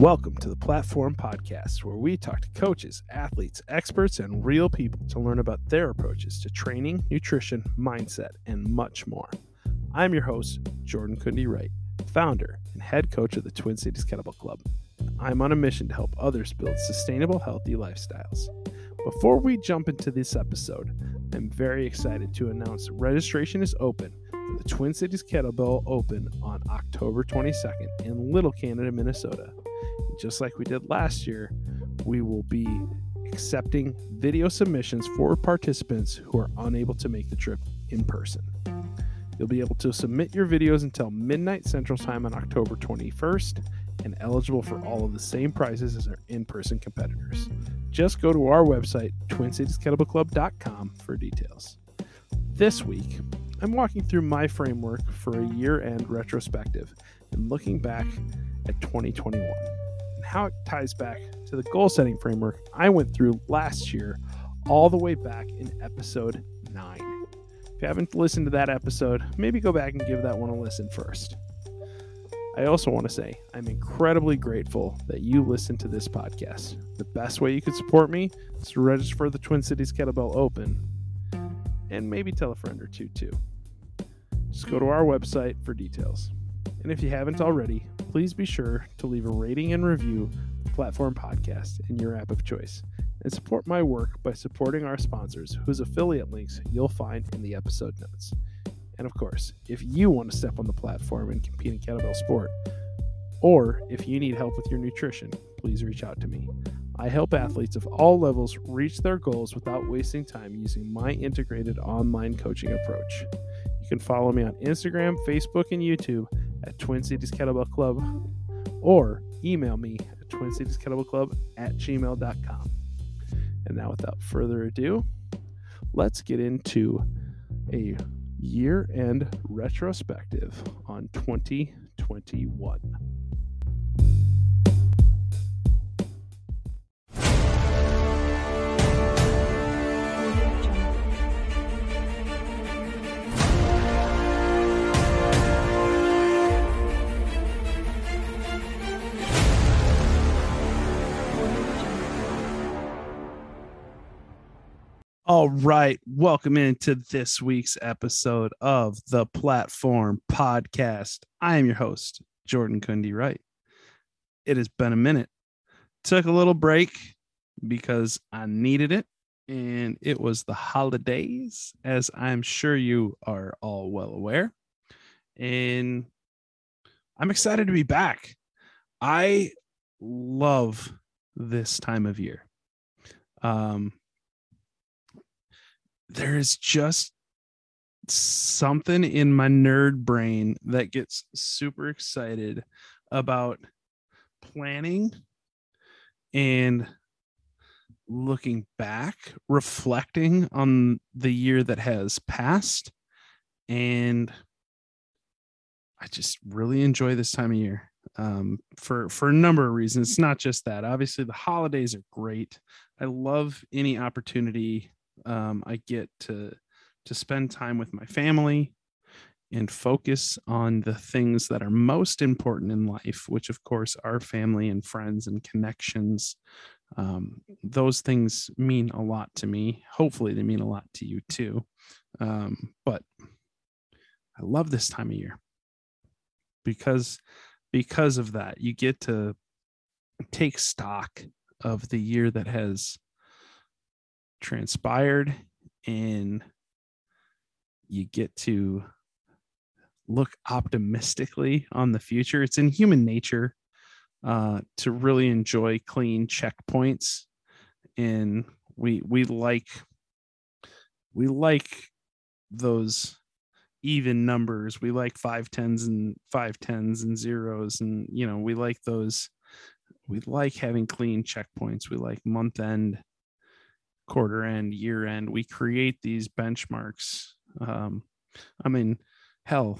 Welcome to the Platform Podcast, where we talk to coaches, athletes, experts, and real people to learn about their approaches to training, nutrition, mindset, and much more. I'm your host, Jordan Kundi Wright, founder and head coach of the Twin Cities Kettlebell Club. I'm on a mission to help others build sustainable, healthy lifestyles. Before we jump into this episode, I'm very excited to announce registration is open for the Twin Cities Kettlebell Open on October 22nd in Little Canada, Minnesota. Just like we did last year, we will be accepting video submissions for participants who are unable to make the trip in person. You'll be able to submit your videos until midnight Central Time on October 21st and eligible for all of the same prizes as our in person competitors. Just go to our website, twincitieskettlebellclub.com, for details. This week, I'm walking through my framework for a year end retrospective and looking back at 2021 and how it ties back to the goal setting framework I went through last year, all the way back in episode 9. If you haven't listened to that episode, maybe go back and give that one a listen first. I also want to say I'm incredibly grateful that you listen to this podcast. The best way you could support me is to register for the Twin Cities Kettlebell Open and maybe tell a friend or two too. Just go to our website for details. And if you haven't already, please be sure to leave a rating and review the Platform Podcast in your app of choice and support my work by supporting our sponsors whose affiliate links you'll find in the episode notes. And of course, if you want to step on the platform and compete in kettlebell sport, or if you need help with your nutrition, please reach out to me. I help athletes of all levels reach their goals without wasting time using my integrated online coaching approach. You can follow me on Instagram, Facebook, and YouTube at Twin Cities Kettlebell Club or email me at Twin Cities Kettlebell Club at gmail.com. And now, without further ado, let's get into a year end retrospective on 2021. All right. Welcome into this week's episode of the Platform Podcast. I am your host, Jordan Kundi Wright. It has been a minute. Took a little break because I needed it, and it was the holidays, as I'm sure you are all well aware. And I'm excited to be back. I love this time of year. Um, there is just something in my nerd brain that gets super excited about planning and looking back, reflecting on the year that has passed. And I just really enjoy this time of year um, for for a number of reasons. It's not just that. Obviously, the holidays are great. I love any opportunity um, I get to to spend time with my family and focus on the things that are most important in life, which of course are family and friends and connections. Um, those things mean a lot to me. Hopefully, they mean a lot to you too. Um, but I love this time of year because because of that, you get to take stock of the year that has transpired and you get to look optimistically on the future. It's in human nature uh, to really enjoy clean checkpoints, and we we like we like those even numbers. We like five tens and five tens and zeros, and you know we like those. We like having clean checkpoints. We like month end quarter end, year end. We create these benchmarks. Um, I mean, hell,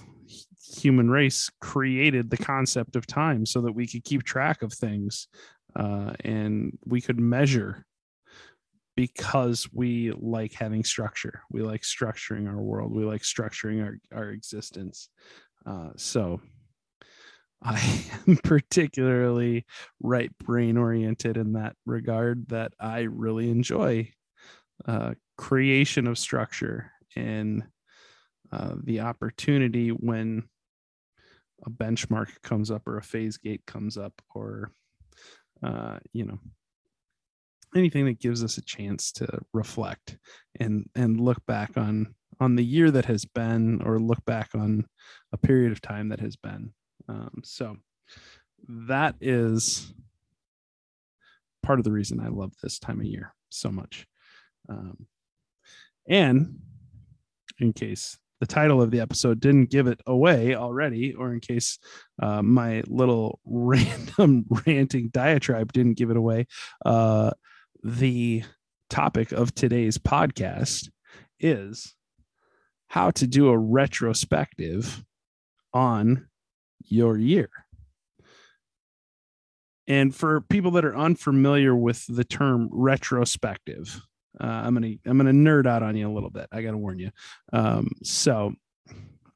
human race created the concept of time so that we could keep track of things uh, and we could measure because we like having structure. We like structuring our world. We like structuring our, our existence. Uh, so I am particularly right brain oriented in that regard that I really enjoy uh, creation of structure and uh, the opportunity when a benchmark comes up or a phase gate comes up or uh, you know anything that gives us a chance to reflect and and look back on on the year that has been or look back on a period of time that has been. Um, so that is part of the reason i love this time of year so much um, and in case the title of the episode didn't give it away already, or in case uh, my little random ranting diatribe didn't give it away, uh, the topic of today's podcast is how to do a retrospective on your year. And for people that are unfamiliar with the term retrospective, uh, I'm gonna I'm gonna nerd out on you a little bit. I gotta warn you. Um, so,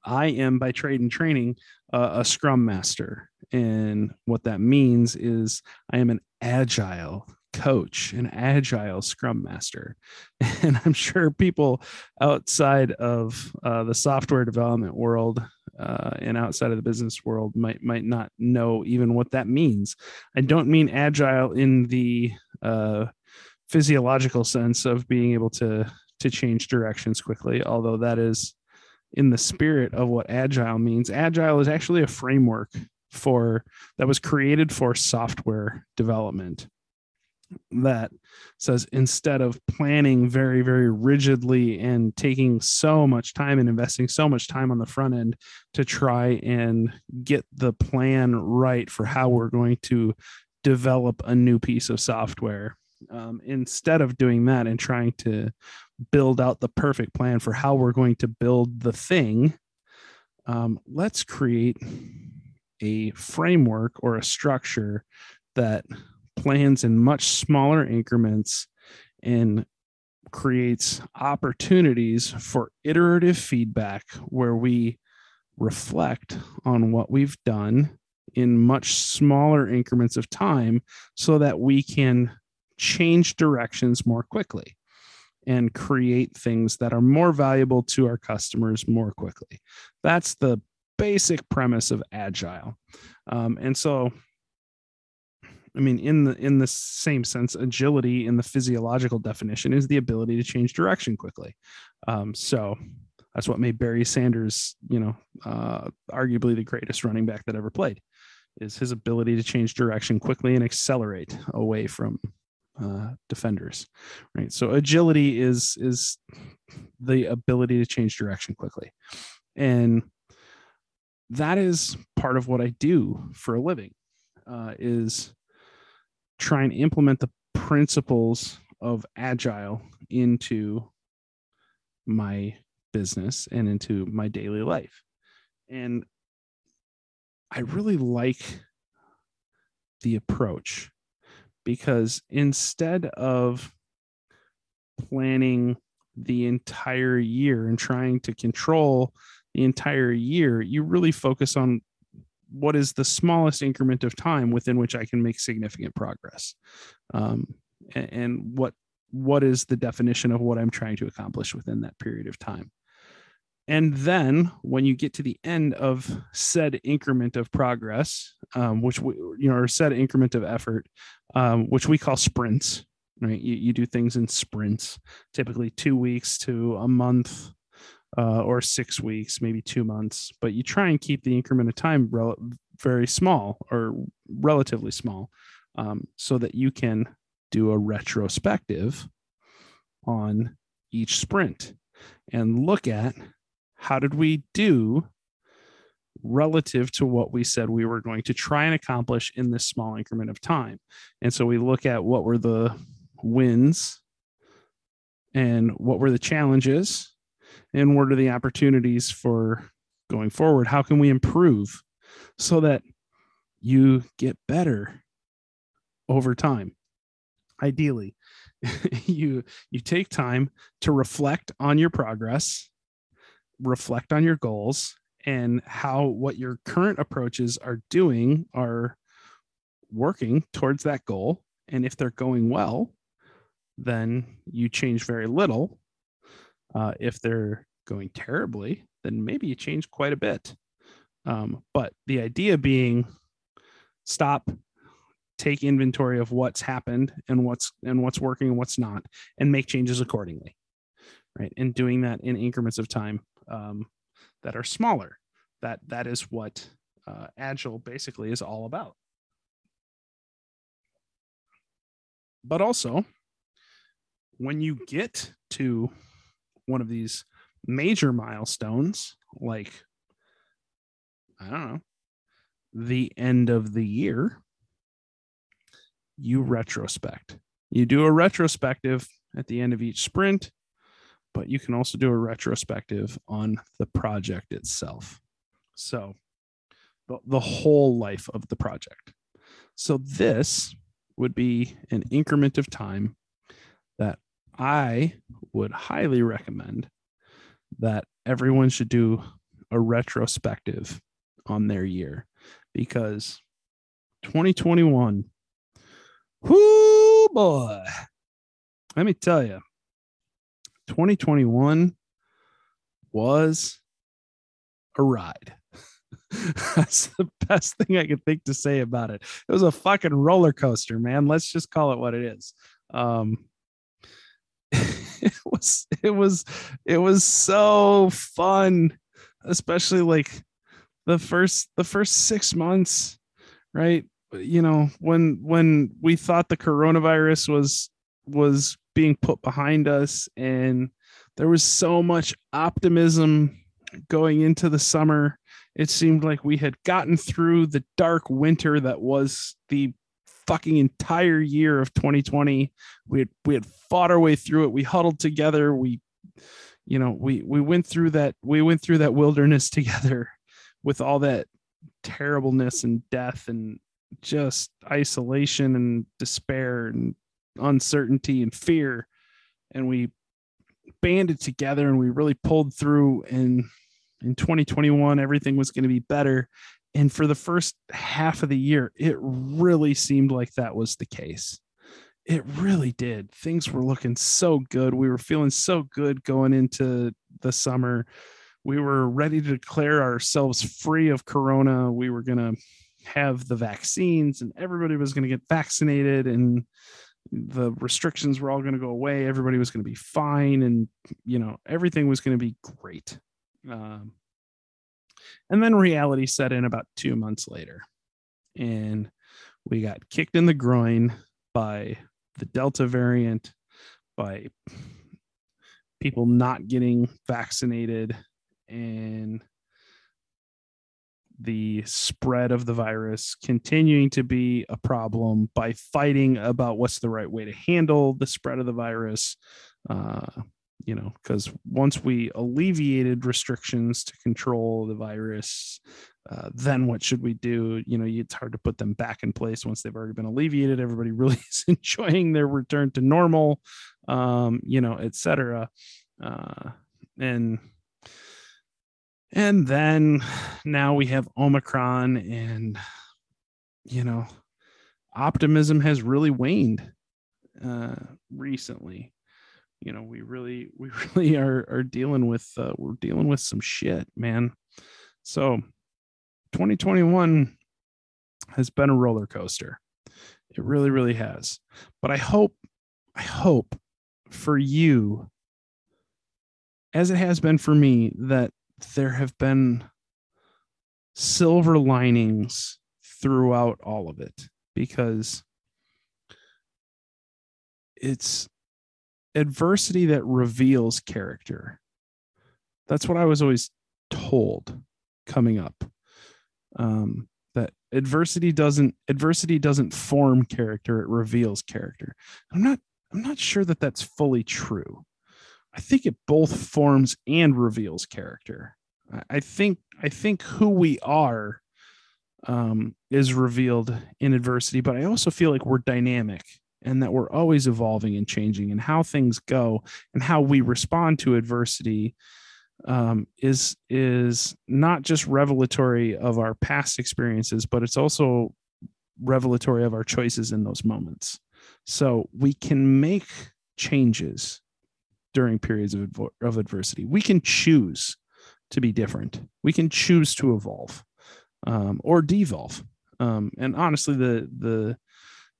I am by trade and training uh, a Scrum Master, and what that means is I am an agile coach, an agile Scrum Master, and I'm sure people outside of uh, the software development world uh, and outside of the business world might might not know even what that means. I don't mean agile in the uh, physiological sense of being able to to change directions quickly although that is in the spirit of what agile means. Agile is actually a framework for that was created for software development that says instead of planning very very rigidly and taking so much time and investing so much time on the front end to try and get the plan right for how we're going to develop a new piece of software um, instead of doing that and trying to build out the perfect plan for how we're going to build the thing, um, let's create a framework or a structure that plans in much smaller increments and creates opportunities for iterative feedback where we reflect on what we've done in much smaller increments of time so that we can change directions more quickly and create things that are more valuable to our customers more quickly. That's the basic premise of agile. Um, and so, I mean, in the in the same sense, agility in the physiological definition is the ability to change direction quickly. Um, so that's what made Barry Sanders, you know, uh, arguably the greatest running back that ever played, is his ability to change direction quickly and accelerate away from uh, defenders, right? So agility is is the ability to change direction quickly, and that is part of what I do for a living. Uh, is try and implement the principles of agile into my business and into my daily life. And I really like the approach because instead of planning the entire year and trying to control the entire year, you really focus on what is the smallest increment of time within which I can make significant progress, um, and, and what what is the definition of what I'm trying to accomplish within that period of time. And then when you get to the end of said increment of progress, um, which we, you know, or said increment of effort, um, which we call sprints, right? You, you do things in sprints, typically two weeks to a month uh, or six weeks, maybe two months, but you try and keep the increment of time rel- very small or relatively small um, so that you can do a retrospective on each sprint and look at how did we do relative to what we said we were going to try and accomplish in this small increment of time. And so we look at what were the wins and what were the challenges and what are the opportunities for going forward. How can we improve so that you get better over time? Ideally, you you take time to reflect on your progress reflect on your goals and how what your current approaches are doing are working towards that goal. And if they're going well, then you change very little. Uh, if they're going terribly, then maybe you change quite a bit. Um, but the idea being stop, take inventory of what's happened and what's and what's working and what's not, and make changes accordingly. Right. And doing that in increments of time um, that are smaller. That that is what uh, agile basically is all about. But also, when you get to one of these major milestones, like, I don't know, the end of the year, you retrospect. You do a retrospective at the end of each sprint, but you can also do a retrospective on the project itself. So, the, the whole life of the project. So, this would be an increment of time that I would highly recommend that everyone should do a retrospective on their year because 2021 whoo boy let me tell you 2021 was a ride That's the best thing I could think to say about it. It was a fucking roller coaster, man. Let's just call it what it is. Um, it was it was it was so fun, especially like the first the first six months, right? You know, when when we thought the coronavirus was was being put behind us and there was so much optimism going into the summer it seemed like we had gotten through the dark winter that was the fucking entire year of 2020. We had we had fought our way through it. We huddled together. We you know, we we went through that we went through that wilderness together with all that terribleness and death and just isolation and despair and uncertainty and fear. And we banded together and we really pulled through and in 2021 everything was going to be better. And for the first half of the year it really seemed like that was the case. It really did. Things were looking so good. We were feeling so good going into the summer. We were ready to declare ourselves free of corona. We were going to have the vaccines and everybody was going to get vaccinated and the restrictions were all going to go away everybody was going to be fine and you know everything was going to be great um, and then reality set in about two months later. And we got kicked in the groin by the Delta variant, by people not getting vaccinated, and the spread of the virus continuing to be a problem by fighting about what's the right way to handle the spread of the virus. Uh, you know, because once we alleviated restrictions to control the virus, uh, then what should we do? You know, it's hard to put them back in place once they've already been alleviated. Everybody really is enjoying their return to normal, um, you know, et cetera. Uh, and and then now we have Omicron, and you know, optimism has really waned uh, recently. You know we really we really are are dealing with uh, we're dealing with some shit man. So 2021 has been a roller coaster. It really really has. But i hope i hope for you as it has been for me that there have been silver linings throughout all of it because it's adversity that reveals character. That's what I was always told coming up. Um, that adversity doesn't adversity doesn't form character; it reveals character. I'm not I'm not sure that that's fully true. I think it both forms and reveals character. I think I think who we are um, is revealed in adversity, but I also feel like we're dynamic and that we're always evolving and changing and how things go and how we respond to adversity um, is is not just revelatory of our past experiences, but it's also revelatory of our choices in those moments. So we can make changes during periods of, of adversity. We can choose to be different. We can choose to evolve um, or devolve. Um, and honestly, the the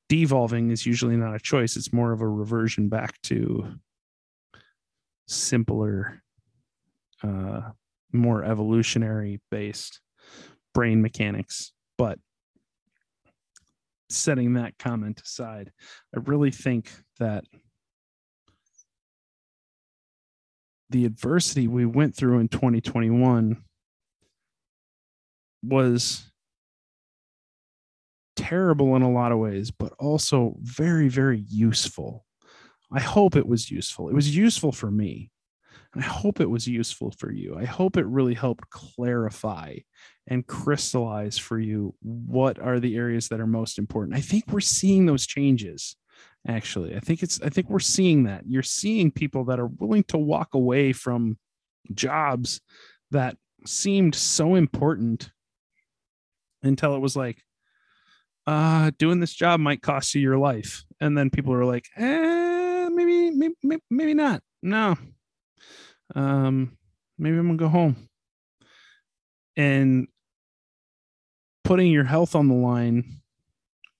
devolving is usually not a choice. It's more of a reversion back to simpler, uh, more evolutionary based brain mechanics. But setting that comment aside, I really think that the adversity we went through in 2021 was terrible in a lot of ways, but also very, very useful. I hope it was useful. It was useful for me. I hope it was useful for you. I hope it really helped clarify and crystallize for you what are the areas that are most important. I think we're seeing those changes actually. I think it's I think we're seeing that. You're seeing people that are willing to walk away from jobs that seemed so important until it was like uh doing this job might cost you your life and then people are like eh, maybe, maybe maybe not no um maybe i'm gonna go home and putting your health on the line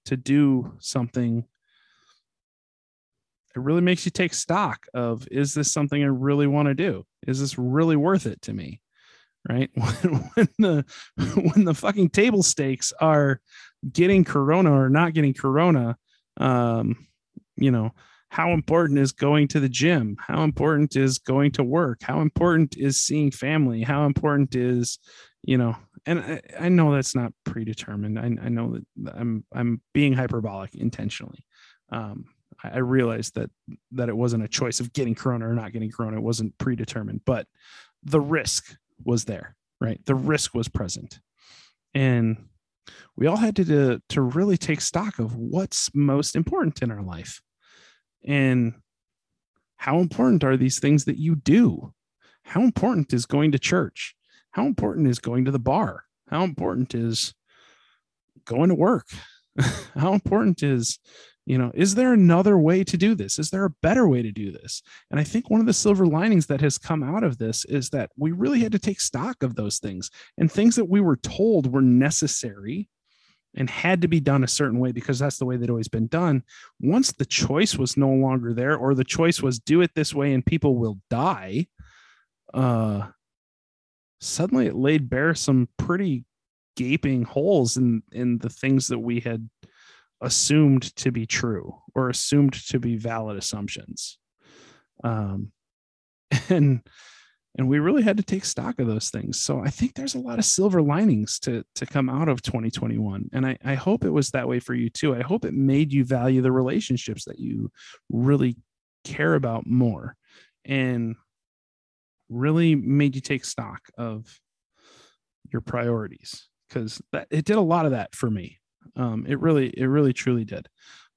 to do something it really makes you take stock of is this something I really want to do? Is this really worth it to me? Right. When, when the when the fucking table stakes are getting corona or not getting corona, um, you know, how important is going to the gym? How important is going to work? How important is seeing family? How important is, you know, and I, I know that's not predetermined. I, I know that I'm I'm being hyperbolic intentionally. Um, I realized that that it wasn't a choice of getting corona or not getting corona. It wasn't predetermined, but the risk was there, right? The risk was present. And we all had to, to, to really take stock of what's most important in our life. And how important are these things that you do? How important is going to church? How important is going to the bar? How important is going to work? how important is you know is there another way to do this? Is there a better way to do this? And i think one of the silver linings that has come out of this is that we really had to take stock of those things and things that we were told were necessary and had to be done a certain way because that's the way they'd always been done. Once the choice was no longer there or the choice was do it this way and people will die uh suddenly it laid bare some pretty gaping holes in in the things that we had assumed to be true or assumed to be valid assumptions. Um, and and we really had to take stock of those things. So i think there's a lot of silver linings to to come out of 2021 and i i hope it was that way for you too. I hope it made you value the relationships that you really care about more and really made you take stock of your priorities. Because it did a lot of that for me um, it really, it really, truly did.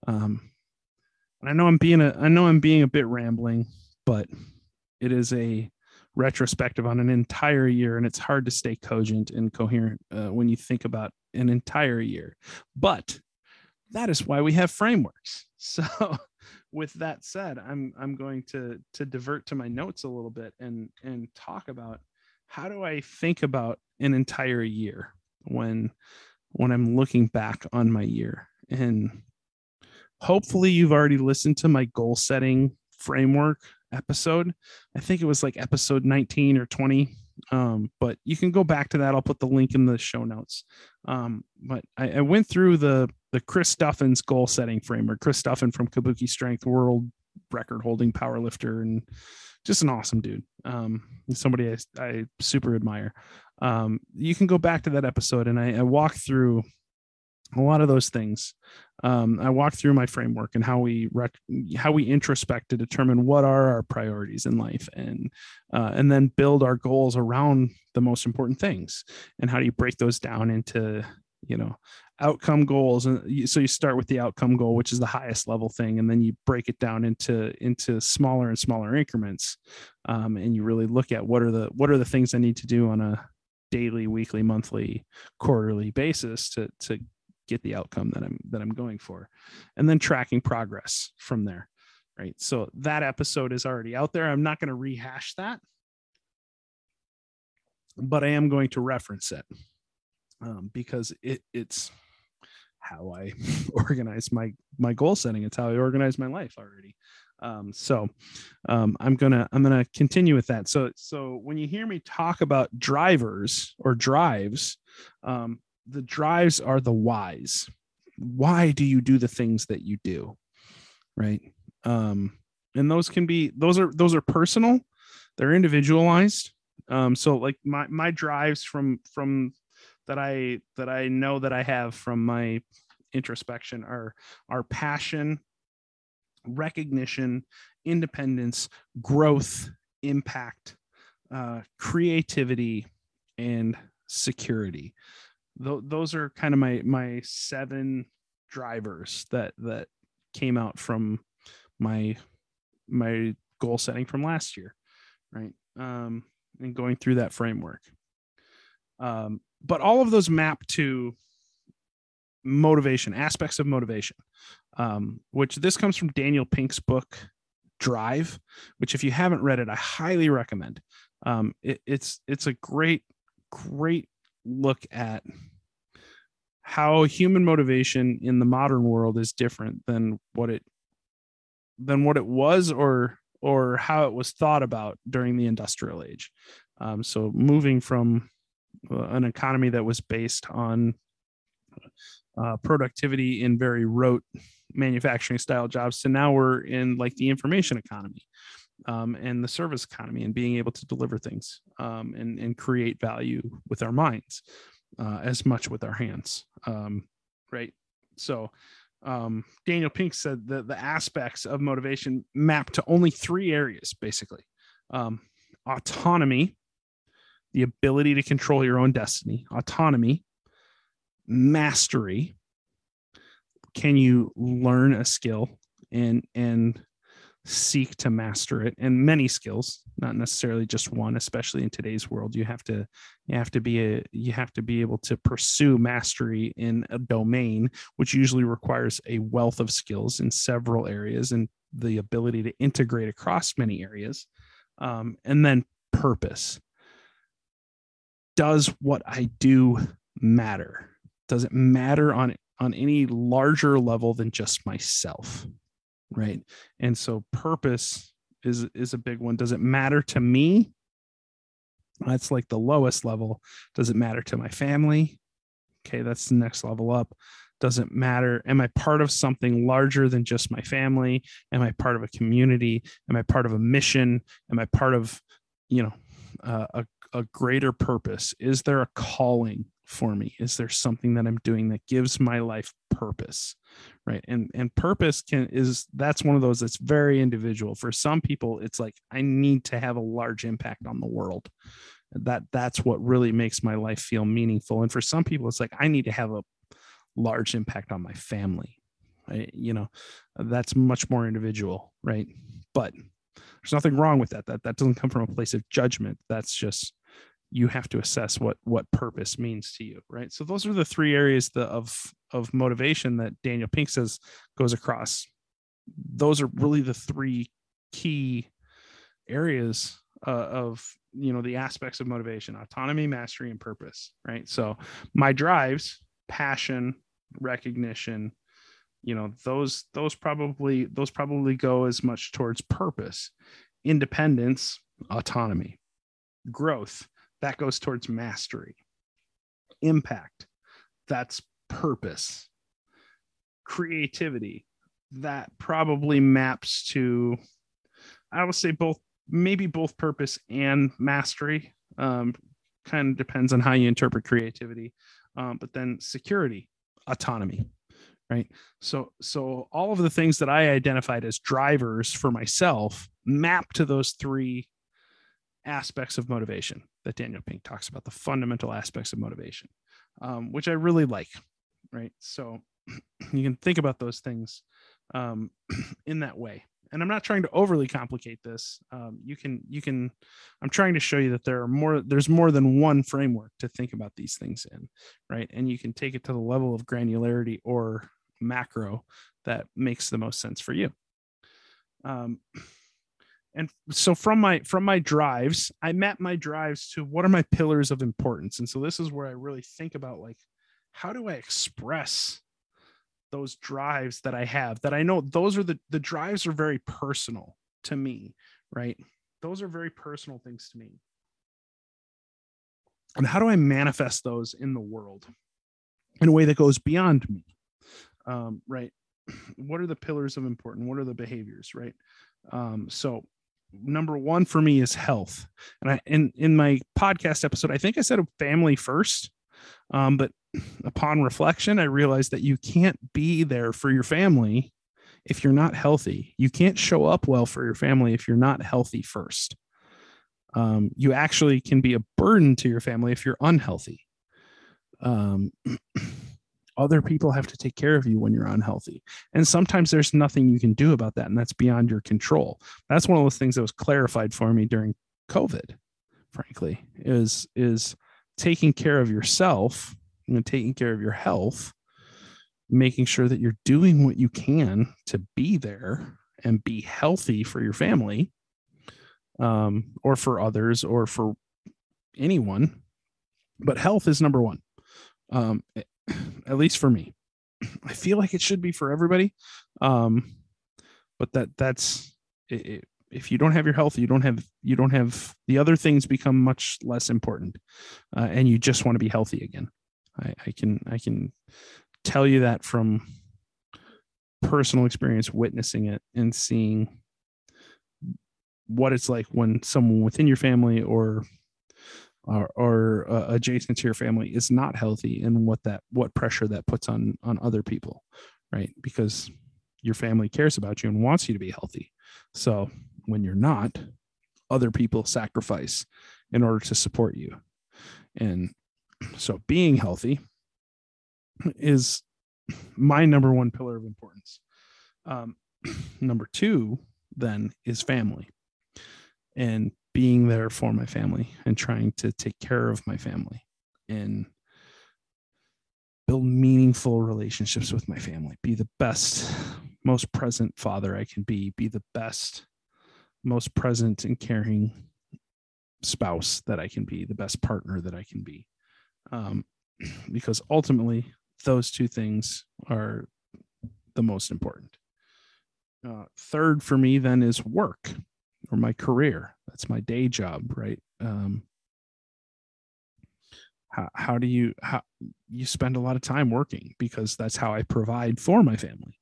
Um, and I know I'm being a, I know I'm being a bit rambling, but it is a retrospective on an entire year, and it's hard to stay cogent and coherent uh, when you think about an entire year. But that is why we have frameworks. So, with that said, I'm I'm going to to divert to my notes a little bit and and talk about how do I think about an entire year when when I'm looking back on my year. And hopefully, you've already listened to my goal setting framework episode. I think it was like episode 19 or 20. Um, but you can go back to that. I'll put the link in the show notes. Um, but I, I went through the the Chris Duffin's goal setting framework. Chris Duffin from Kabuki Strength, world record holding power lifter, and just an awesome dude. Um, somebody I, I super admire um, you can go back to that episode and I, I walk through a lot of those things. Um, I walk through my framework and how we rec- how we introspect to determine what are our priorities in life, and uh, and then build our goals around the most important things. And how do you break those down into you know outcome goals and so you start with the outcome goal which is the highest level thing and then you break it down into into smaller and smaller increments um, and you really look at what are the what are the things i need to do on a daily weekly monthly quarterly basis to to get the outcome that i'm that i'm going for and then tracking progress from there right so that episode is already out there i'm not going to rehash that but i am going to reference it um, because it, it's how I organize my my goal setting. It's how I organize my life already. Um, so um, I'm gonna I'm gonna continue with that. So so when you hear me talk about drivers or drives, um, the drives are the whys. Why do you do the things that you do, right? Um, and those can be those are those are personal, they're individualized. Um, so like my my drives from from that I that I know that I have from my introspection are are passion, recognition, independence, growth, impact, uh, creativity, and security. Th- those are kind of my my seven drivers that that came out from my my goal setting from last year, right? Um, and going through that framework. Um, but all of those map to motivation aspects of motivation um, which this comes from daniel pink's book drive which if you haven't read it i highly recommend. Um, it, it's it's a great great look at how human motivation in the modern world is different than what it than what it was or or how it was thought about during the industrial age. Um, so moving from uh, an economy that was based on uh, productivity in very rote manufacturing style jobs to now we're in like the information economy um, and the service economy and being able to deliver things um, and, and create value with our minds uh, as much with our hands um, right? So um, daniel pink said that the aspects of motivation map to only three areas basically. Um, autonomy the ability to control your own destiny, autonomy, mastery. Can you learn a skill and and seek to master it and many skills not necessarily just one especially in today's world you have to you have to be a you have to be able to pursue mastery in a domain which usually requires a wealth of skills in several areas and the ability to integrate across many areas um, and then purpose does what I do matter? Does it matter on on any larger level than just myself? Right. And so purpose is is a big one. Does it matter to me? That's like the lowest level. Does it matter to my family? Okay, that's the next level up. Does it matter? Am I part of something larger than just my family? Am I part of a community? Am I part of a mission? Am I part of, you know, uh, a, a greater purpose? Is there a calling for me? Is there something that I'm doing that gives my life purpose? Right. And and purpose can is that's one of those that's very individual. For some people, it's like I need to have a large impact on the world. That that's what really makes my life feel meaningful. And for some people, it's like I need to have a large impact on my family. I, you know, that's much more individual, right? But there's nothing wrong with that. That that doesn't come from a place of judgment. That's just you have to assess what what purpose means to you right? So those are the three areas the, of of motivation that daniel pink says goes across. Those are really the three key areas uh, of you know the aspects of motivation autonomy mastery and purpose right? So my drives passion recognition you know those those probably those probably go as much towards purpose independence autonomy growth that goes towards mastery impact that's purpose creativity that probably maps to i would say both maybe both purpose and mastery um, kind of depends on how you interpret creativity um, but then security autonomy right? So so all of the things that i identified as drivers for myself map to those three aspects of motivation that Daniel Pink talks about, the fundamental aspects of motivation. um, which I really like. Right. So you can think about those things um, in that way. And I'm not trying to overly complicate this. Um, you can, you can, I'm trying to show you that there are more, there's more than one framework to think about these things in, right? And you can take it to the level of granularity or macro that makes the most sense for you. Um, and so from my from my drives i map my drives to what are my pillars of importance. And so this is where i really think about like how do i express those drives that i have that i know those are the the drives are very personal to me right? Those are very personal things to me. And how do i manifest those in the world in a way that goes beyond me? Um, right? What are the pillars of important? What are the behaviors right? Um, so number one for me is health. And I in in my podcast episode, I think I said family first. Um, but upon reflection, I realized that you can't be there for your family if you're not healthy. You can't show up well for your family if you're not healthy first. Um, you actually can be a burden to your family if you're unhealthy. Um, other people have to take care of you when you're unhealthy. And sometimes there's nothing you can do about that and that's beyond your control. That's one of those things that was clarified for me during covid frankly is is taking care of yourself and taking care of your health making sure that you're doing what you can to be there and be healthy for your family um, or for others or for anyone. But health is number one. Um, at least for me. I feel like it should be for everybody. Um, but that that's it, it, if you don't have your health, you don't have you don't have the other things become much less important, uh, and you just want to be healthy again. I, I can I can tell you that from personal experience, witnessing it and seeing what it's like when someone within your family or or, or uh, adjacent to your family is not healthy and what that what pressure that puts on on other people right? Because your family cares about you and wants you to be healthy. So when you're not other people sacrifice in order to support you. And so being healthy is my number one pillar of importance. Um, number two then is family. And being there for my family and trying to take care of my family and build meaningful relationships with my family be the best most present father i can be be the best most present and caring spouse that i can be the best partner that i can be um, because ultimately those two things are the most important uh, third for me then is work or my career. That's my day job, right? Um, how, how do you how you spend a lot of time working because that's how I provide for my family.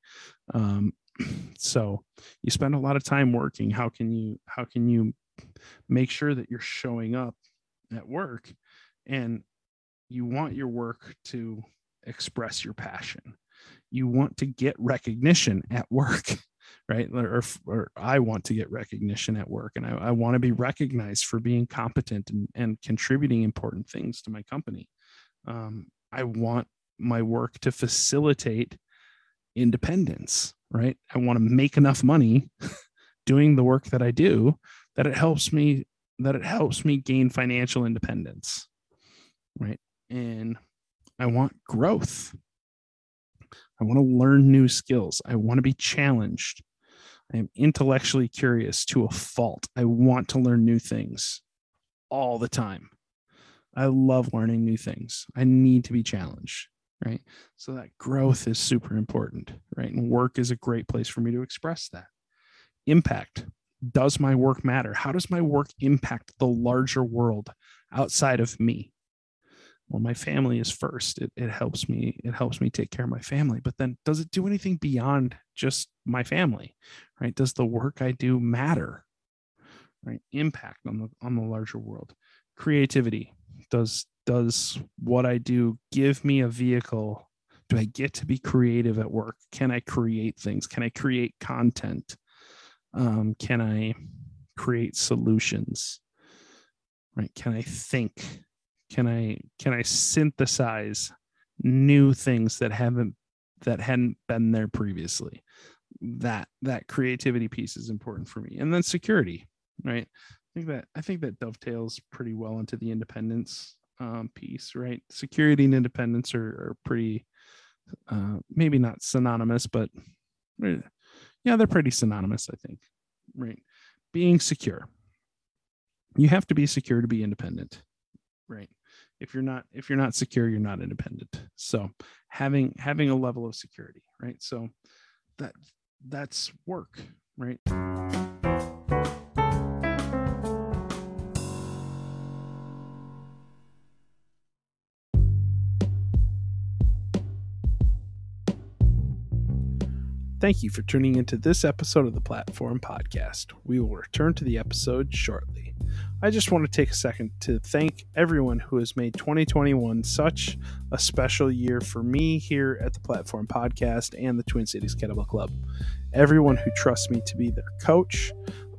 Um, so you spend a lot of time working. How can you how can you make sure that you're showing up at work and you want your work to express your passion. You want to get recognition at work right? Or, or i want to get recognition at work and i, I want to be recognized for being competent and, and contributing important things to my company. Um, i want my work to facilitate independence right? I want to make enough money doing the work that i do that it helps me that it helps me gain financial independence right? And i want growth I want to learn new skills. I want to be challenged. I am intellectually curious to a fault. I want to learn new things all the time. I love learning new things. I need to be challenged, right? So that growth is super important, right? And work is a great place for me to express that. Impact. Does my work matter? How does my work impact the larger world outside of me? Well my family is first. It, it helps me it helps me take care of my family but then does it do anything beyond just my family right? Does the work i do matter right? Impact on the on the larger world. Creativity does does what i do give me a vehicle? Do i get to be creative at work? Can i create things? Can i create content? Um, can i create solutions? Right? Can i think can i can i synthesize new things that haven't that hadn't been there previously? That that creativity piece is important for me. And then security right? I think that i think that dovetails pretty well into the independence um, piece right? Security and independence are, are pretty uh, maybe not synonymous but eh, yeah they're pretty synonymous i think right? Being secure. You have to be secure to be independent right if you're not if you're not secure you're not independent so having having a level of security right so that that's work right Thank you for tuning into this episode of the Platform Podcast. We will return to the episode shortly. I just want to take a second to thank everyone who has made 2021 such a special year for me here at the Platform Podcast and the Twin Cities Kettlebell Club. Everyone who trusts me to be their coach,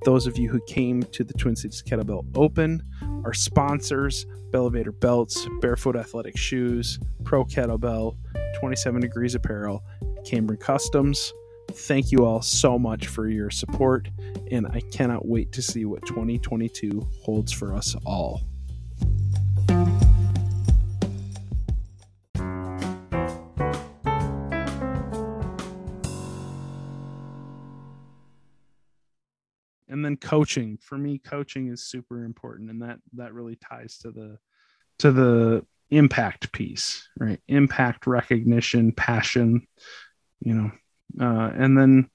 those of you who came to the Twin Cities Kettlebell Open, our sponsors, Bellevator Belts, Bearfoot Athletic Shoes, Pro Kettlebell, 27 Degrees Apparel, Cambrian Customs, Thank you all so much for your support, and I cannot wait to see what 2022 holds for us all. and then coaching for me coaching is super important and that that really ties to the to the impact piece right impact recognition passion you know uh, and then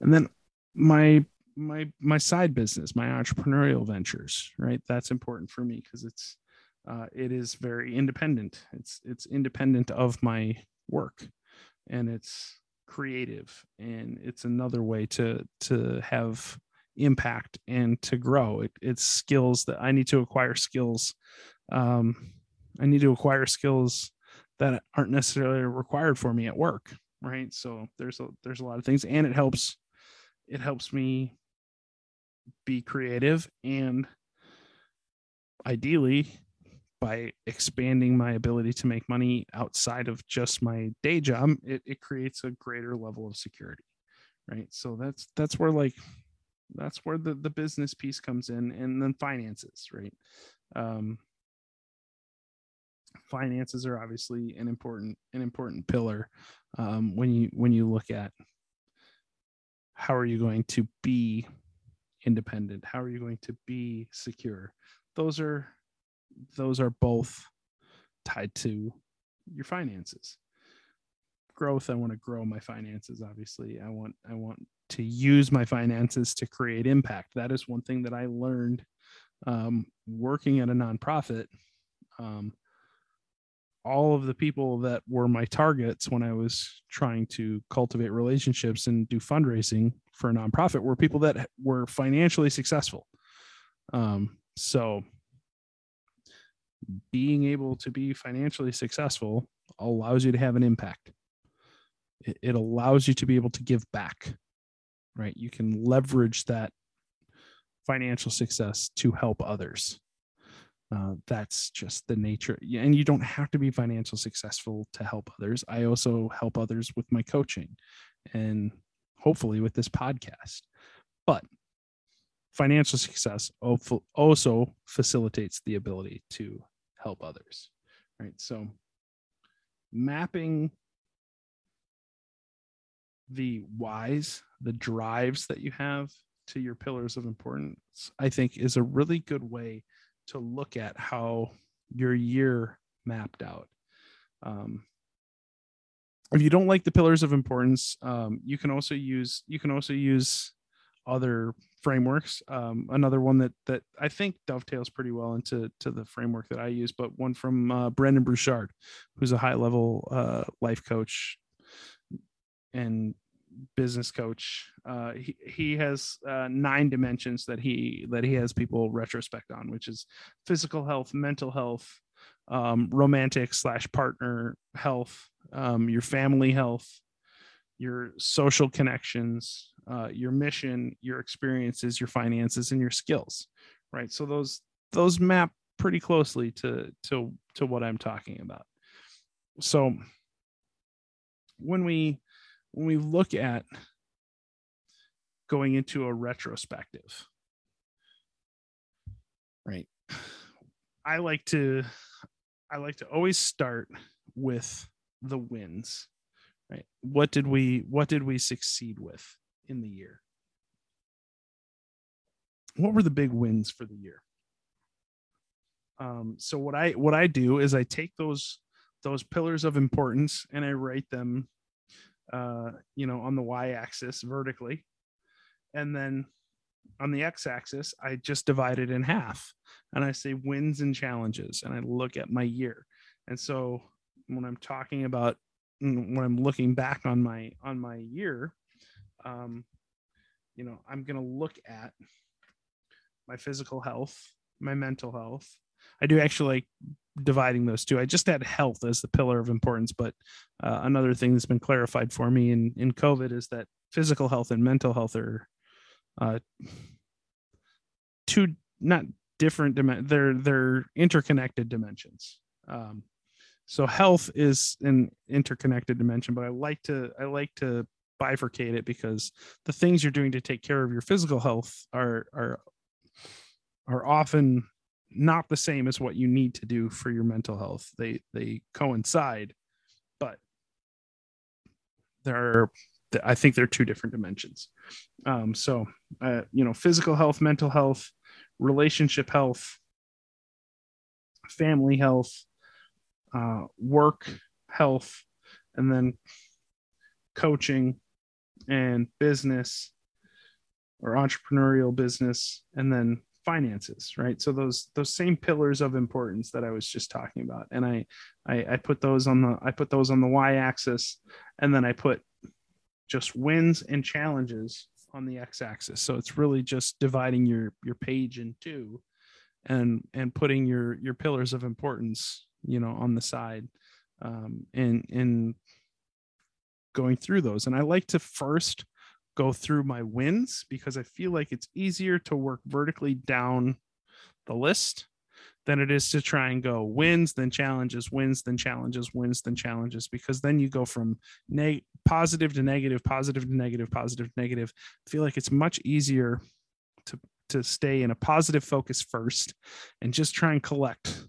and then my my my side business my entrepreneurial ventures right? That's important for me because it's uh, it is very independent. It's it's independent of my work and it's creative and it's another way to to have impact and to grow. It, it's skills that i need to acquire skills um, i need to acquire skills that aren't necessarily required for me at work right? So there's a there's a lot of things and it helps it helps me be creative and ideally by expanding my ability to make money outside of just my day job it, it creates a greater level of security right? So that's that's where like that's where the the business piece comes in and then finances right? Um finances are obviously an important an important pillar um, when you when you look at how are you going to be independent? How are you going to be secure? Those are those are both tied to your finances. Growth i want to grow my finances obviously. I want i want to use my finances to create impact. That is one thing that i learned um, working at a nonprofit um, all of the people that were my targets when I was trying to cultivate relationships and do fundraising for a nonprofit were people that were financially successful. Um, so being able to be financially successful allows you to have an impact. It, it allows you to be able to give back, right? You can leverage that financial success to help others. Uh, that's just the nature and you don't have to be financial successful to help others. I also help others with my coaching and hopefully with this podcast. But financial success also facilitates the ability to help others right? So mapping the whys the drives that you have to your pillars of importance i think is a really good way to look at how your year mapped out. Um, if you don't like the pillars of importance, um, you can also use you can also use other frameworks. Um, another one that that I think dovetails pretty well into to the framework that I use, but one from uh, Brendon Burchard, who's a high level uh, life coach and business coach. Uh, he he has uh, nine dimensions that he that he has people retrospect on, which is physical health, mental health, um, romantic slash partner health, um, your family health, your social connections, uh, your mission, your experiences, your finances, and your skills. Right. So those those map pretty closely to to to what I'm talking about. So when we when we look at going into a retrospective, right? I like to I like to always start with the wins, right? What did we what did we succeed with in the year? What were the big wins for the year? Um, so what I what I do is I take those those pillars of importance and I write them uh, you know, on the y-axis vertically. And then on the x-axis, I just divide it in half and I say wins and challenges and I look at my year. And so when I'm talking about mm, when I'm looking back on my on my year, um, you know, I'm gonna look at my physical health, my mental health. I do actually dividing those two. I just had health as the pillar of importance, but uh, another thing that's been clarified for me in in COVID is that physical health and mental health are uh, two not different dim- they're they're interconnected dimensions. Um, so health is an interconnected dimension, but I like to I like to bifurcate it because the things you're doing to take care of your physical health are are are often not the same as what you need to do for your mental health. They they coincide, but there are I think they're two different dimensions. Um, so uh, you know, physical health, mental health, relationship health, family health, uh, work health, and then coaching and business or entrepreneurial business, and then finances right? So those those same pillars of importance that i was just talking about. And i i, I put those on the i put those on the y-axis and then i put just wins and challenges on the x-axis. So it's really just dividing your your page in two and and putting your your pillars of importance you know on the side um and and going through those. And i like to first go through my wins because I feel like it's easier to work vertically down the list than it is to try and go wins, then challenges, wins, then challenges, wins, then challenges, because then you go from neg- positive to negative, positive to negative, positive to negative. I feel like it's much easier to to stay in a positive focus first and just try and collect,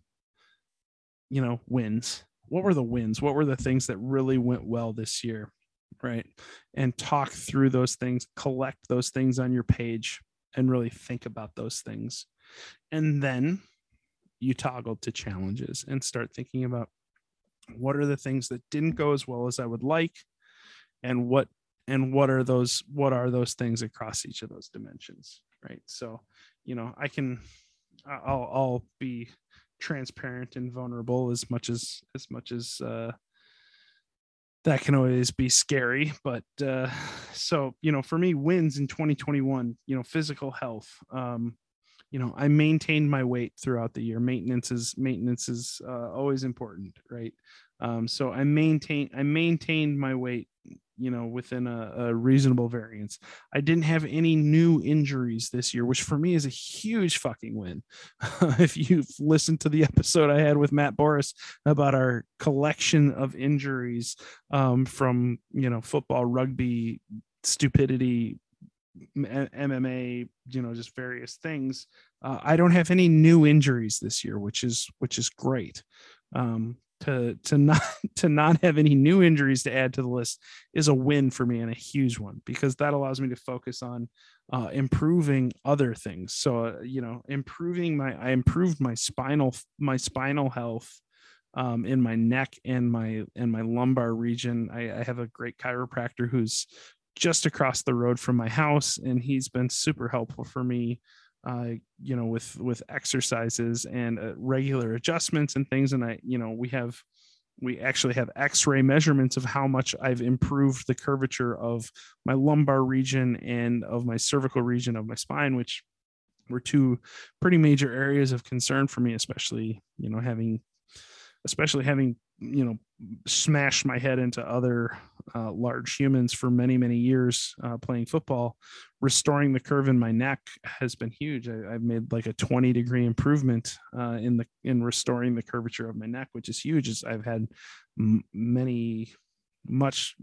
you know, wins. What were the wins? What were the things that really went well this year? Right? And talk through those things, collect those things on your page, and really think about those things. And then you toggle to challenges and start thinking about what are the things that didn't go as well as I would like, and what and what are those what are those things across each of those dimensions, right? So, you know, I can I'll I'll be transparent and vulnerable as much as as much as uh that can always be scary but uh so you know for me wins in 2021 you know physical health um you know i maintained my weight throughout the year. Maintenance is maintenance is uh, always important right um so i maintain i maintained my weight you know within a, a, reasonable variance. I didn't have any new injuries this year which for me is a huge fucking win. If you've listened to the episode i had with matt boris about our collection of injuries um, from you know football rugby stupidity mma you know just various things uh, i don't have any new injuries this year which is which is great. Um, to to not to not have any new injuries to add to the list is a win for me and a huge one because that allows me to focus on uh, improving other things. So uh, you know, improving my I improved my spinal my spinal health um, in my neck and my and my lumbar region. I, I have a great chiropractor who's just across the road from my house, and he's been super helpful for me uh, you know, with with exercises and uh, regular adjustments and things. And I, you know, we have we actually have X-ray measurements of how much I've improved the curvature of my lumbar region and of my cervical region of my spine, which were two pretty major areas of concern for me, especially you know having especially having you know smashed my head into other uh, large humans for many many years uh, playing football. Restoring the curve in my neck has been huge. I, have made like a 20 degree improvement uh, in the in restoring the curvature of my neck which is huge. As i've had m- many much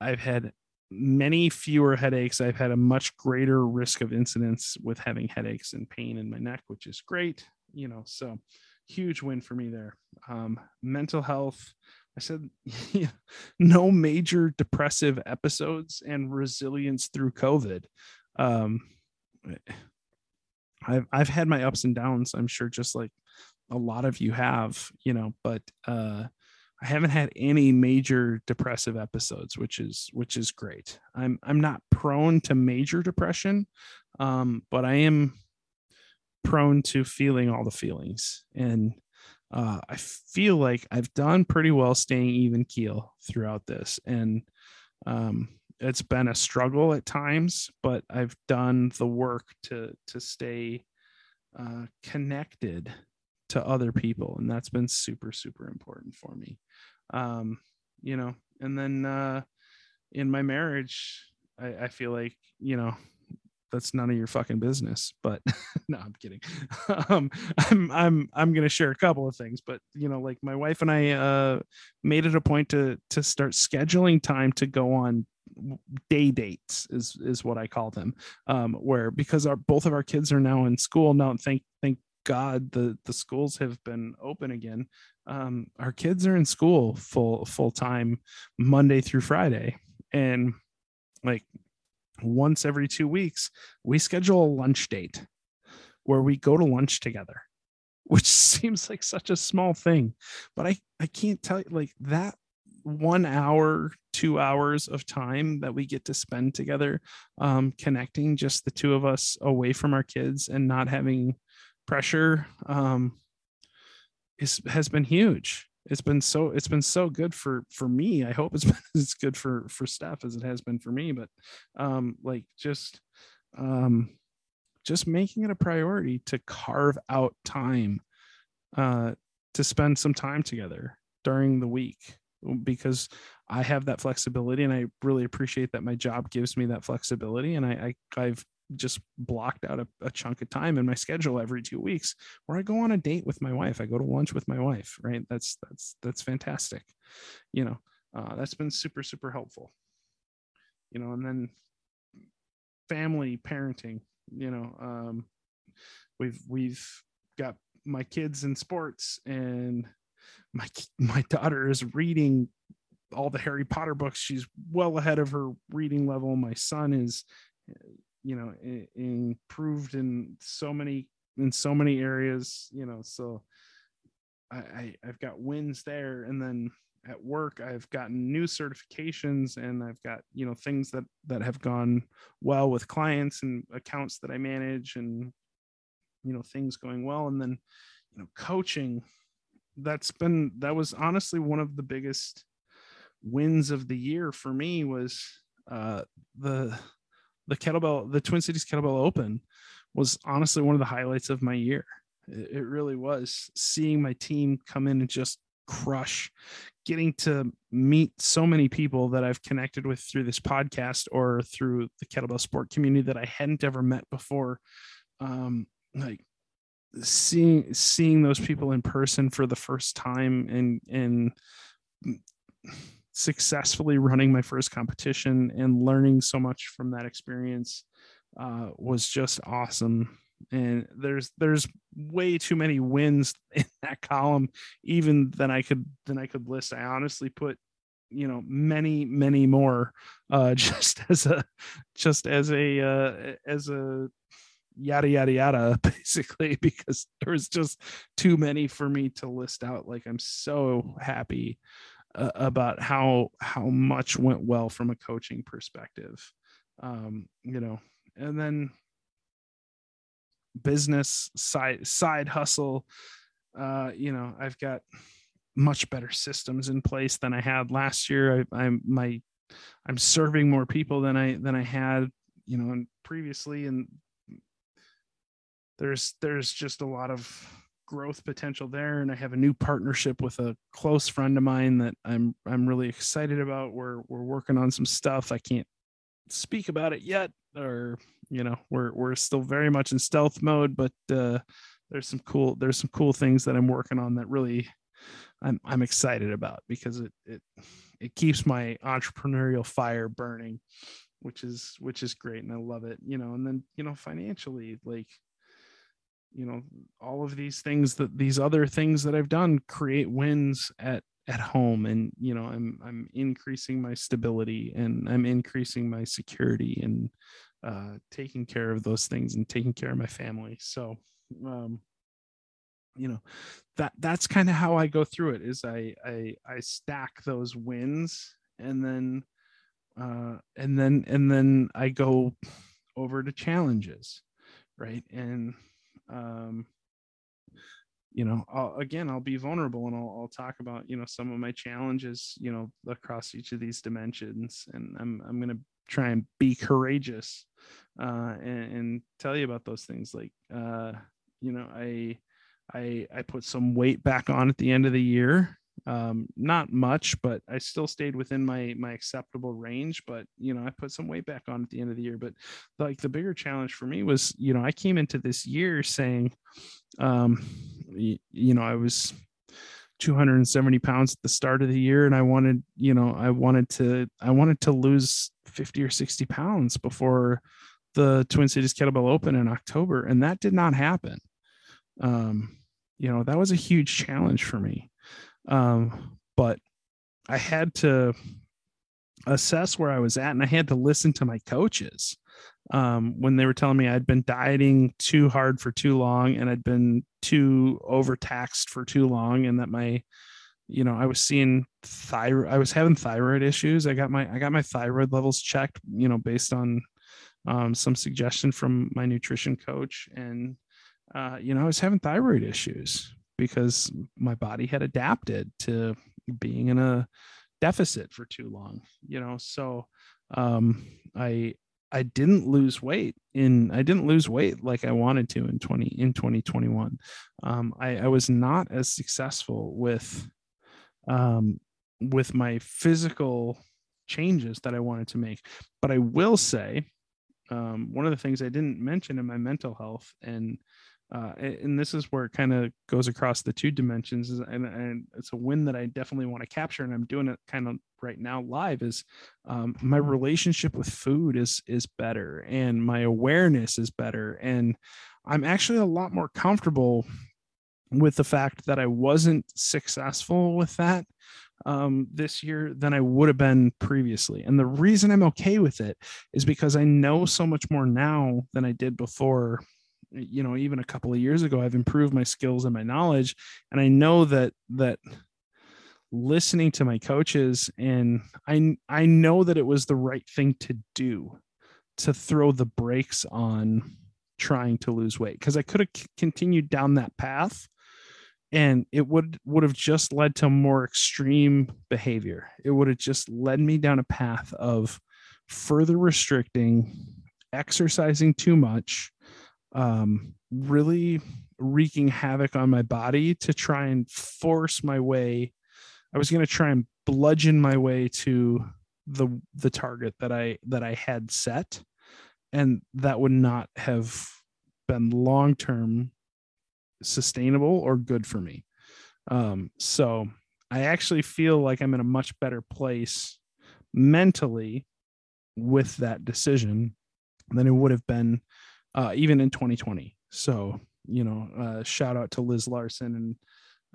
i've had many fewer headaches. I've had a much greater risk of incidence with having headaches and pain in my neck which is great you know so huge win for me there um, mental health I said, yeah, no major depressive episodes and resilience through COVID. Um, I've I've had my ups and downs. I'm sure, just like a lot of you have, you know, but uh, I haven't had any major depressive episodes, which is which is great. I'm I'm not prone to major depression, um, but I am prone to feeling all the feelings and uh, I feel like I've done pretty well staying even keel throughout this. And um, it's been a struggle at times, but I've done the work to to stay uh, connected to other people, and that's been super super important for me. Um, you know, and then uh, in my marriage, I, I feel like you know that's none of your fucking business. But no, I'm kidding. um, I'm I'm I'm gonna share a couple of things, but you know, like my wife and I uh, made it a point to to start scheduling time to go on day dates is is what I call them. Um, where because our both of our kids are now in school now, thank thank God the the schools have been open again. Um, our kids are in school full full time Monday through Friday, and like once every two weeks, we schedule a lunch date where we go to lunch together, which seems like such a small thing. But I, I can't tell you like that one hour, two hours of time that we get to spend together, um, connecting just the two of us away from our kids and not having pressure um, is, has been huge it's been so it's been so good for for me. I hope it's been as good for for Steph as it has been for me but um like just um just making it a priority to carve out time uh to spend some time together during the week because I have that flexibility and I really appreciate that my job gives me that flexibility and I, I I've just blocked out a, a, chunk of time in my schedule every two weeks where I go on a date with my wife. I go to lunch with my wife, right? That's that's that's fantastic. You know, uh, that's been super super helpful. You know, and then family parenting. You know, um, we've we've got my kids in sports, and my my daughter is reading all the Harry Potter books. She's well ahead of her reading level. My son is you know improved in so many in so many areas you know so I, I i've got wins there. And then at work i've gotten new certifications and i've got you know things that that have gone well with clients and accounts that i manage and you know things going well. And then you know coaching that's been that was honestly one of the biggest wins of the year for me was uh the the kettlebell, the Twin Cities Kettlebell Open was honestly one of the highlights of my year. It, it really was seeing my team come in and just crush, getting to meet so many people that I've connected with through this podcast or through the kettlebell sport community that I hadn't ever met before. Um, like seeing seeing those people in person for the first time and and successfully running my first competition and learning so much from that experience uh, was just awesome. And there's there's way too many wins in that column even than i could than i could list. I honestly put you know many many more uh just as a just as a uh as a yada yada yada basically because there was just too many for me to list out. Like i'm so happy uh, about how how much went well from a coaching perspective. Um you know and then business side side hustle uh you know i've got much better systems in place than i had last year. I, i'm my i'm serving more people than i than i had you know and previously and there's there's just a lot of growth potential there and I have a new partnership with a close friend of mine that I'm I'm really excited about. We're we're working on some stuff. I can't speak about it yet or you know, we're we're still very much in stealth mode, but uh there's some cool there's some cool things that I'm working on that really I'm I'm excited about because it it it keeps my entrepreneurial fire burning, which is which is great and I love it, you know, and then you know financially like you know all of these things that these other things that I've done create wins at at home and you know I'm I'm increasing my stability and I'm increasing my security and uh taking care of those things and taking care of my family. So um you know that that's kind of how I go through it is I I I stack those wins and then uh and then and then I go over to challenges right and um you know I'll, again i'll be vulnerable and I'll, I'll talk about you know some of my challenges you know across each of these dimensions. And i'm, I'm going to try and be courageous uh and, and tell you about those things. Like uh you know i i i put some weight back on at the end of the year um not much but i still stayed within my my acceptable range but you know i put some weight back on at the end of the year but like the bigger challenge for me was you know i came into this year saying um you, you know i was 270 pounds at the start of the year and i wanted you know i wanted to i wanted to lose 50 or 60 pounds before the twin cities kettlebell open in october and that did not happen. Um you know that was a huge challenge for me um, but I had to assess where I was at and I had to listen to my coaches um, when they were telling me I'd been dieting too hard for too long and I'd been too overtaxed for too long and that my you know I was seeing thyroid I was having thyroid issues. I got my I got my thyroid levels checked you know based on um, some suggestion from my nutrition coach and uh, you know I was having thyroid issues because my body had adapted to being in a deficit for too long you know? So um i i didn't lose weight in i didn't lose weight like i wanted to in 20 in 2021 um i i was not as successful with um with my physical changes that i wanted to make. But i will say um one of the things i didn't mention in my mental health and uh, and this is where it kind of goes across the two dimensions and, and, it's a win that i definitely want to capture and i'm doing it kind of right now live is um, my relationship with food is is better and my awareness is better and i'm actually a lot more comfortable with the fact that i wasn't successful with that um, this year than I would have been previously. And the reason I'm okay with it is because I know so much more now than I did before you know even a couple of years ago i've improved my skills and my knowledge. And i know that that listening to my coaches and i i know that it was the right thing to do to throw the brakes on trying to lose weight because i could have c- continued down that path and it would would have just led to more extreme behavior. It would have just led me down a path of further restricting exercising too much um, really wreaking havoc on my body to try and force my way. I was going to try and bludgeon my way to the the target that I that I had set, and that would not have been long term sustainable or good for me. Um, so I actually feel like I'm in a much better place mentally with that decision than it would have been uh, even in 2020. So, you know, uh, shout out to Liz Larson and,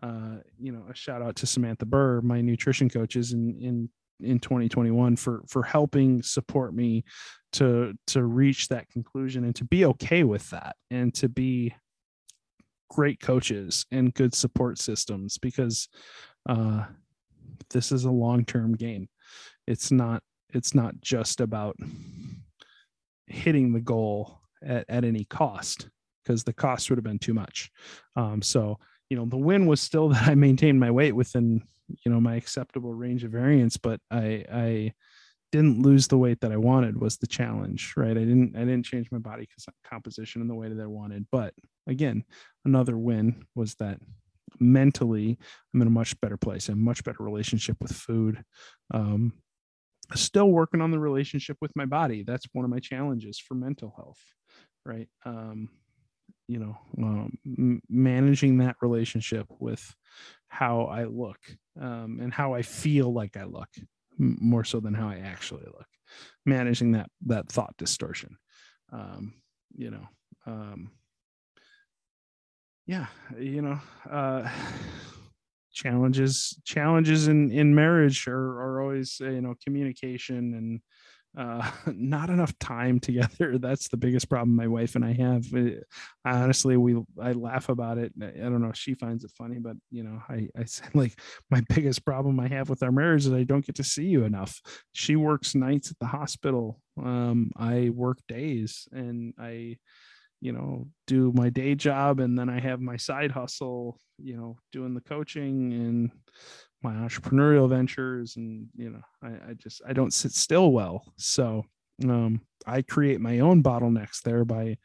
uh, you know, a shout out to Samantha Burr, my nutrition coaches in, in, in 2021 for, for helping support me to, to reach that conclusion and to be okay with that and to be great coaches and good support systems because, uh, this is a long-term game. It's not, it's not just about hitting the goal at, at any cost because the cost would have been too much. Um, so, you know, the win was still that I maintained my weight within, you know, my acceptable range of variance, but I, I didn't lose the weight that I wanted was the challenge, right? I didn't, I didn't change my body composition in the way that I wanted, but again, another win was that mentally I'm in a much better place, a much better relationship with food. Um, still working on the relationship with my body. That's one of my challenges for mental health, right? Um, you know, um, managing that relationship with how I look um, and how I feel like I look, more so than how I actually look. Managing that that thought distortion, um, you know. Um, yeah, you know, uh, challenges challenges in in marriage are are always you know communication and uh not enough time together. That's the biggest problem my wife and i have. Uh, honestly we i laugh about it. I don't know she finds it funny but you know i i said like my biggest problem i have with our marriage is i don't get to see you enough. She works nights at the hospital. Um i work days and i you know do my day job and then i have my side hustle you know doing the coaching and my entrepreneurial ventures and you know I, I just i don't sit still well. So um, i create my own bottlenecks there by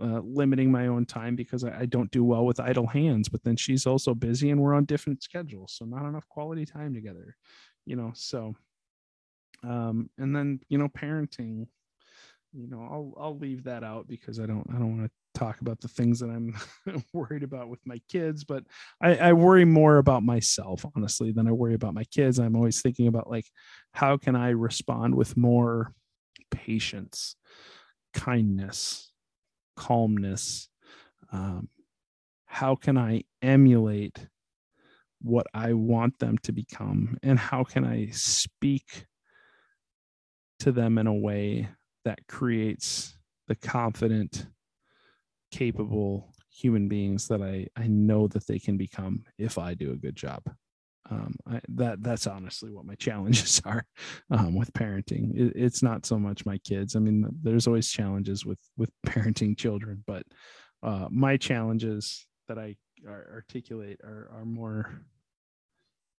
uh, limiting my own time because I, I, don't do well with idle hands but then she's also busy and we're on different schedules so not enough quality time together you know so um, and then you know parenting you know i'll i'll leave that out because i don't i don't want to talk about the things that i'm worried about with my kids but I, I worry more about myself honestly than i worry about my kids. I'm always thinking about like how can i respond with more patience kindness calmness? Um, how can i emulate what i want them to become and how can i speak to them in a way that creates the confident, capable human beings that I, I know that they can become if I do a good job. Um, I, that that's honestly what my challenges are um, with parenting. It, it's not so much my kids. I mean, there's always challenges with with parenting children, but uh, my challenges that I articulate are are more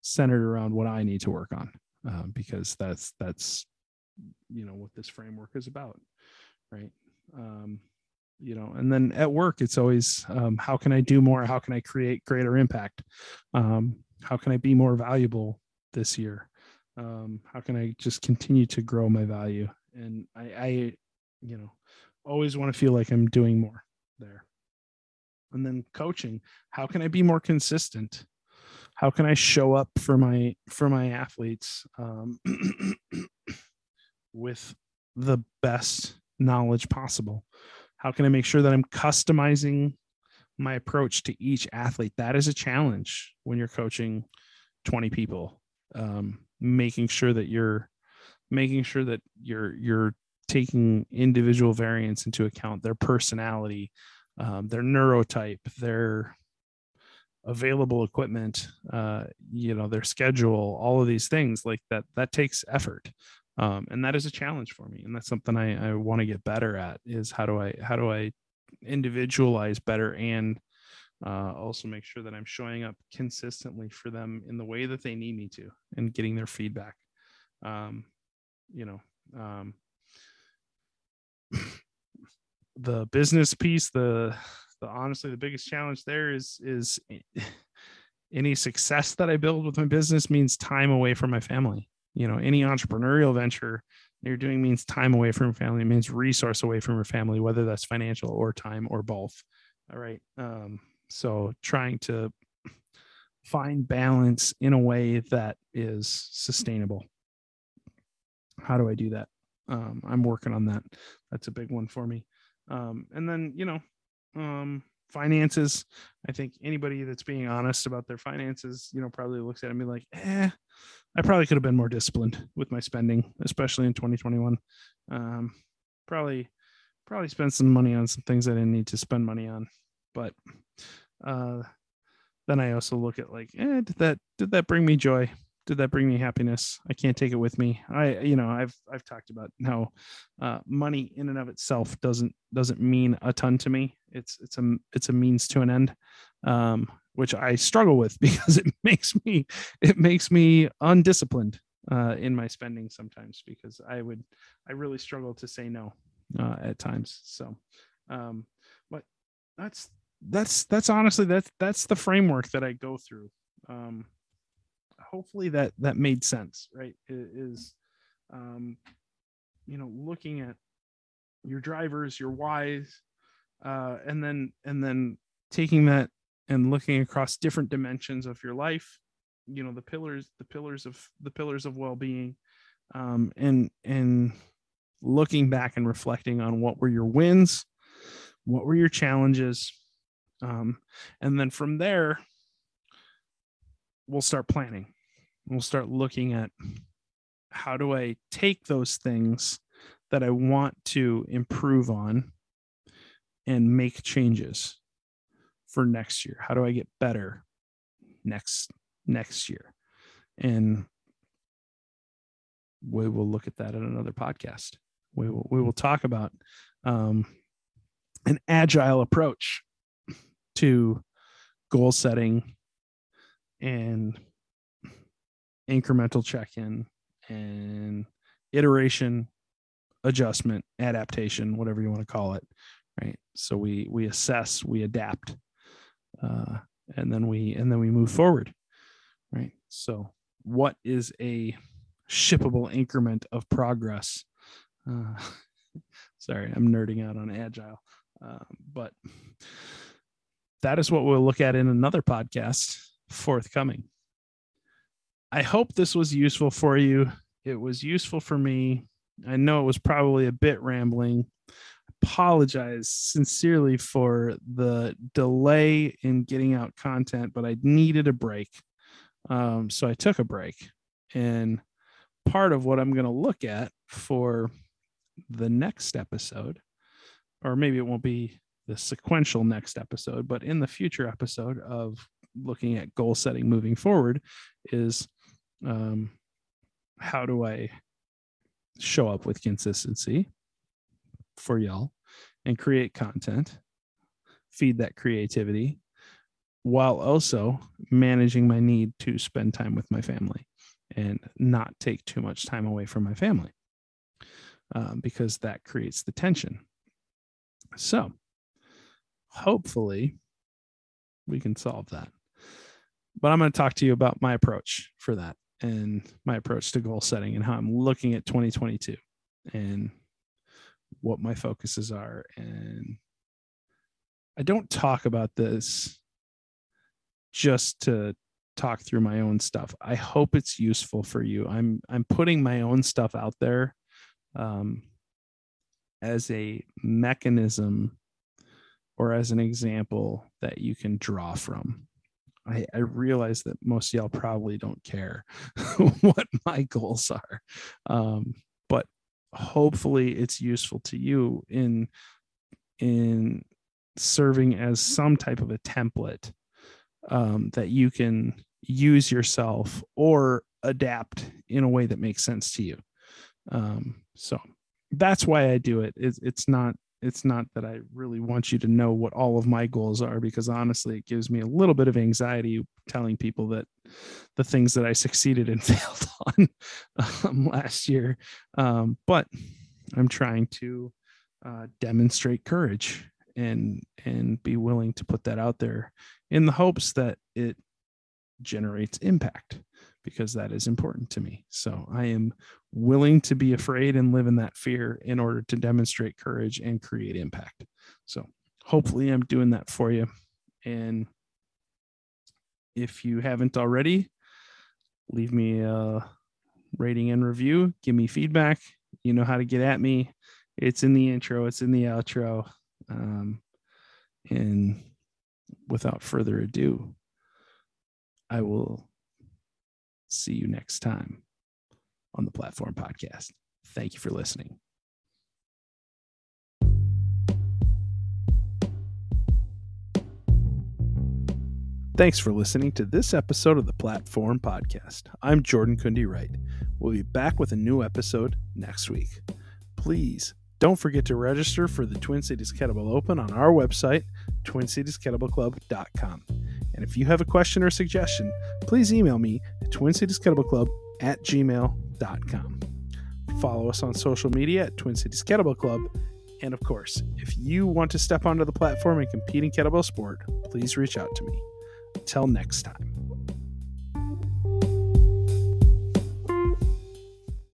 centered around what I need to work on um, because that's that's you know what this framework is about right? Um you know and then at work it's always um, how can i do more? How can i create greater impact? Um, how can i be more valuable this year? Um, how can i just continue to grow my value? And i i you know always want to feel like i'm doing more there. And then coaching how can i be more consistent? How can i show up for my for my athletes? Um, with the best knowledge possible? How can I make sure that I'm customizing my approach to each athlete? That is a challenge when you're coaching 20 people. Um, making sure that you're making sure that you're you're taking individual variants into account, their personality, um, their neurotype, their available equipment, uh, you know, their schedule, all of these things like that. That takes effort um, and that is a challenge for me and that's something i, I want to get better at is how do i how do i individualize better and uh, also make sure that i'm showing up consistently for them in the way that they need me to and getting their feedback. Um, you know um, the business piece the the honestly the biggest challenge there is is any success that i build with my business means time away from my family you know any entrepreneurial venture you're doing means time away from family it means resource away from your family whether that's financial or time or both. All right um, so trying to find balance in a way that is sustainable. How do i do that? Um, i'm working on that. That's a big one for me. Um, and then you know um, finances. I think anybody that's being honest about their finances you know probably looks at me like eh I probably could have been more disciplined with my spending, especially in 2021. Um, probably, probably spent some money on some things I didn't need to spend money on. But uh, then I also look at like, eh, did that did that bring me joy? Did that bring me happiness? I can't take it with me. I, you know, I've I've talked about how uh, money in and of itself doesn't doesn't mean a ton to me. It's it's a it's a means to an end. Um, which I struggle with because it makes me it makes me undisciplined uh, in my spending sometimes because I would I really struggle to say no uh, at times. So, um, but that's that's that's honestly that's that's the framework that I go through. Um, hopefully that that made sense, right? It is um, you know looking at your drivers, your whys, uh, and then and then taking that and looking across different dimensions of your life you know the pillars the pillars of the pillars of well-being um, and and looking back and reflecting on what were your wins what were your challenges um, and then from there we'll start planning. We'll start looking at how do i take those things that i want to improve on and make changes for next year? How do i get better next next year? And we will look at that in another podcast. We will, we will talk about um, an agile approach to goal setting and incremental check-in and iteration adjustment adaptation whatever you want to call it right? So we we assess we adapt uh, and then we and then we move forward right? So what is a shippable increment of progress? Uh, sorry i'm nerding out on agile uh, but that is what we'll look at in another podcast forthcoming. I hope this was useful for you. It was useful for me. I know it was probably a bit rambling apologize sincerely for the delay in getting out content, but I needed a break. Um, so I took a break. And part of what I'm going to look at for the next episode, or maybe it won't be the sequential next episode, but in the future episode of looking at goal setting moving forward, is um, how do I show up with consistency? For y'all and create content, feed that creativity while also managing my need to spend time with my family and not take too much time away from my family um, because that creates the tension. So, hopefully, we can solve that. But I'm going to talk to you about my approach for that and my approach to goal setting and how I'm looking at 2022 and what my focuses are and I don't talk about this just to talk through my own stuff. I hope it's useful for you. I'm I'm putting my own stuff out there um, as a mechanism or as an example that you can draw from. I, I realize that most y'all probably don't care what my goals are. Um, hopefully it's useful to you in in serving as some type of a template um, that you can use yourself or adapt in a way that makes sense to you. Um, so that's why i do it. It's, it's not it's not that I really want you to know what all of my goals are because honestly, it gives me a little bit of anxiety telling people that the things that I succeeded and failed on um, last year. Um, but I'm trying to uh, demonstrate courage and and be willing to put that out there in the hopes that it generates impact because that is important to me. So I am willing to be afraid and live in that fear in order to demonstrate courage and create impact. So hopefully I'm doing that for you. And if you haven't already, leave me a rating and review, give me feedback. You know how to get at me. It's in the intro, it's in the outro. Um, and without further ado, I will see you next time on the Platform Podcast. Thank you for listening. Thanks for listening to this episode of the Platform Podcast. I'm Jordan Kundi Wright. We'll be back with a new episode next week. Please don't forget to register for the Twin Cities Kettlebell Open on our website, twincitieskettlebellclub.com. And if you have a question or suggestion, please email me at twincitieskettlebellclub at gmail.com. Follow us on social media at Twin Cities Kettlebell Club And of course, if you want to step onto the platform and compete in kettlebell sport, please reach out to me. Until next time.